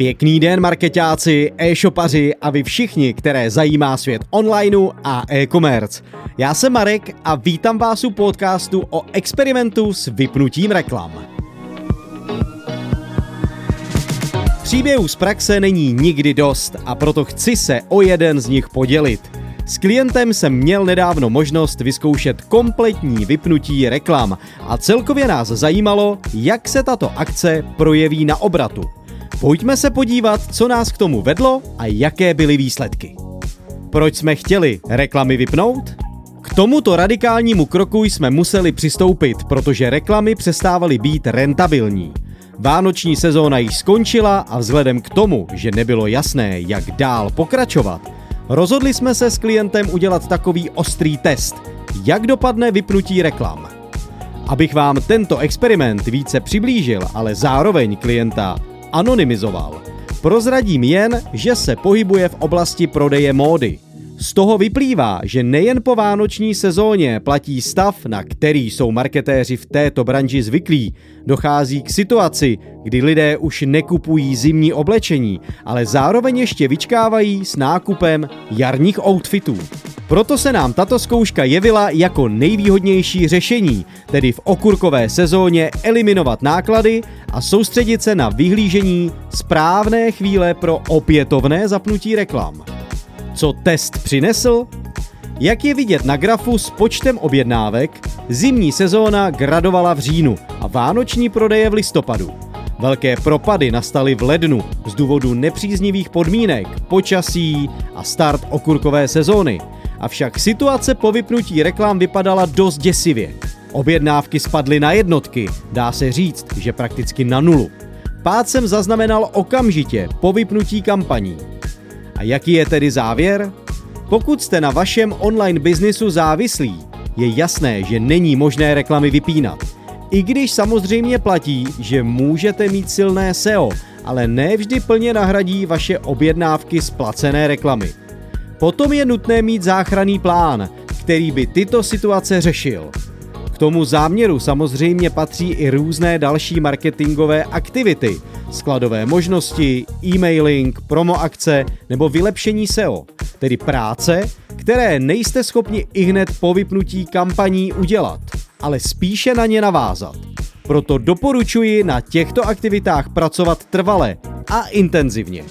Pěkný den marketáci, e-shopaři a vy všichni, které zajímá svět onlineu a e-commerce. Já jsem Marek a vítám vás u podcastu o experimentu s vypnutím reklam. Příběhů z praxe není nikdy dost a proto chci se o jeden z nich podělit. S klientem jsem měl nedávno možnost vyzkoušet kompletní vypnutí reklam a celkově nás zajímalo, jak se tato akce projeví na obratu. Pojďme se podívat, co nás k tomu vedlo a jaké byly výsledky. Proč jsme chtěli reklamy vypnout? K tomuto radikálnímu kroku jsme museli přistoupit, protože reklamy přestávaly být rentabilní. Vánoční sezóna již skončila a vzhledem k tomu, že nebylo jasné, jak dál pokračovat, rozhodli jsme se s klientem udělat takový ostrý test, jak dopadne vypnutí reklam. Abych vám tento experiment více přiblížil, ale zároveň klienta anonymizoval. Prozradím jen, že se pohybuje v oblasti prodeje módy. Z toho vyplývá, že nejen po vánoční sezóně platí stav, na který jsou marketéři v této branži zvyklí. Dochází k situaci, kdy lidé už nekupují zimní oblečení, ale zároveň ještě vyčkávají s nákupem jarních outfitů. Proto se nám tato zkouška jevila jako nejvýhodnější řešení, tedy v okurkové sezóně eliminovat náklady a soustředit se na vyhlížení správné chvíle pro opětovné zapnutí reklam. Co test přinesl? Jak je vidět na grafu s počtem objednávek, zimní sezóna gradovala v říjnu a vánoční prodeje v listopadu. Velké propady nastaly v lednu z důvodu nepříznivých podmínek, počasí a start okurkové sezóny. Avšak situace po vypnutí reklam vypadala dost děsivě. Objednávky spadly na jednotky, dá se říct, že prakticky na nulu. Pád jsem zaznamenal okamžitě po vypnutí kampaní. A jaký je tedy závěr? Pokud jste na vašem online biznisu závislí, je jasné, že není možné reklamy vypínat. I když samozřejmě platí, že můžete mít silné SEO, ale ne vždy plně nahradí vaše objednávky z placené reklamy. Potom je nutné mít záchranný plán, který by tyto situace řešil. K tomu záměru samozřejmě patří i různé další marketingové aktivity, skladové možnosti, e-mailing, promo akce nebo vylepšení SEO, tedy práce, které nejste schopni i hned po vypnutí kampaní udělat, ale spíše na ně navázat. Proto doporučuji na těchto aktivitách pracovat trvale a intenzivně.